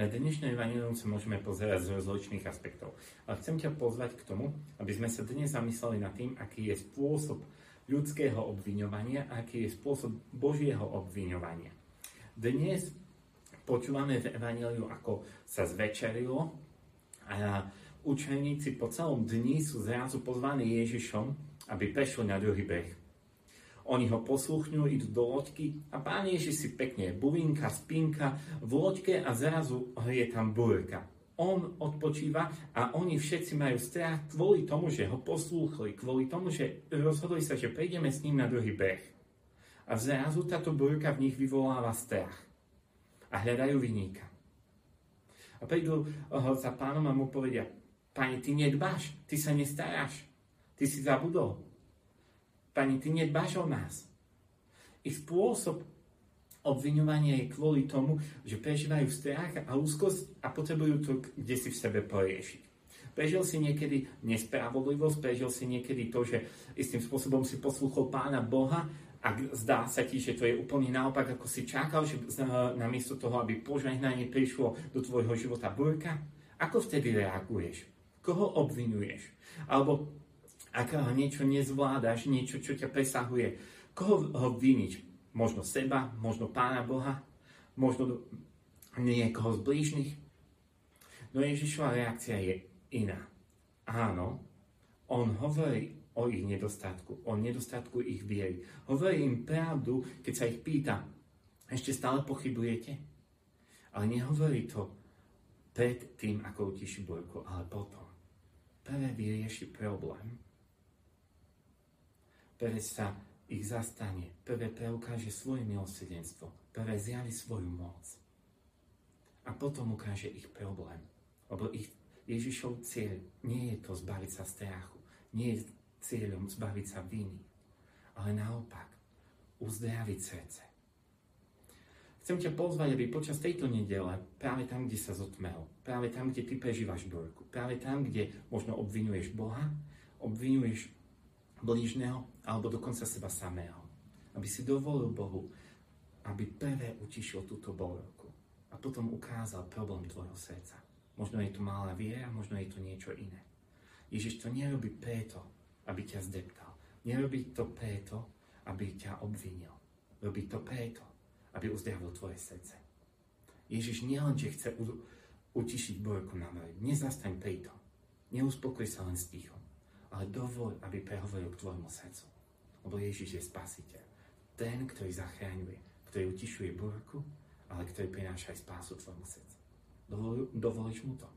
Na dnešné evanilium sa môžeme pozerať z rozličných aspektov. Ale chcem ťa pozvať k tomu, aby sme sa dnes zamysleli nad tým, aký je spôsob ľudského obviňovania a aký je spôsob Božieho obviňovania. Dnes počúvame v Evangeliu, ako sa zvečerilo a učeníci po celom dni sú zrazu pozvaní Ježišom, aby prešiel na druhý breh. Oni ho posluchňujú, idú do loďky a pán Ježiš si pekne buvinka, spinka v loďke a zrazu je tam búrka. On odpočíva a oni všetci majú strach kvôli tomu, že ho poslúchli, kvôli tomu, že rozhodli sa, že prejdeme s ním na druhý breh. A zrazu táto búrka v nich vyvoláva strach. A hľadajú vyníka. A prídu za pánom a mu povedia, Pani, ty nedbáš, ty sa nestaráš, ty si zabudol. Pani, ty nedbáš o nás. Ich spôsob obviňovania je kvôli tomu, že prežívajú strach a úzkosť a potrebujú to kde si v sebe poriešiť. Prežil si niekedy nespravodlivosť, prežil si niekedy to, že istým spôsobom si poslúchol pána Boha a zdá sa ti, že to je úplne naopak, ako si čakal, že namiesto toho, aby požehnanie prišlo do tvojho života burka, ako vtedy reaguješ? Koho obvinuješ? Alebo ak niečo nezvládaš, niečo, čo ťa presahuje, koho ho viniť? Možno seba, možno Pána Boha, možno niekoho z blížnych. No Ježišova reakcia je iná. Áno, on hovorí o ich nedostatku, o nedostatku ich viery. Hovorí im pravdu, keď sa ich pýta, ešte stále pochybujete? Ale nehovorí to pred tým, ako utiší bojku, ale potom. Prvé vyrieši problém, prvé sa ich zastane, prvé preukáže svoje milosrdenstvo, prvé zjaví svoju moc. A potom ukáže ich problém. Lebo ich Ježišov cieľ nie je to zbaviť sa strachu, nie je cieľom zbaviť sa viny, ale naopak uzdraviť srdce. Chcem ťa pozvať, aby počas tejto nedele, práve tam, kde sa zotmel, práve tam, kde ty prežívaš borku, práve tam, kde možno obvinuješ Boha, obvinuješ blížneho alebo dokonca seba samého. Aby si dovolil Bohu, aby prvé utišil túto bolku a potom ukázal problém tvojho srdca. Možno je to malá viera, možno je to niečo iné. Ježiš to nerobí preto, aby ťa zdeptal. Nerobí to preto, aby ťa obvinil. Robí to preto, aby uzdravil tvoje srdce. Ježiš nielenže chce utišiť bojku na mŕť. Nezastaň pri tom. Neuspokoj sa len s tichom ale dovol, aby prehovoril k tvojmu srdcu. Lebo Ježiš je spasiteľ. Ten, ktorý zachráňuje, ktorý utišuje búrku, ale ktorý prináša aj spásu tvojmu srdcu. Dovol, dovolíš mu to?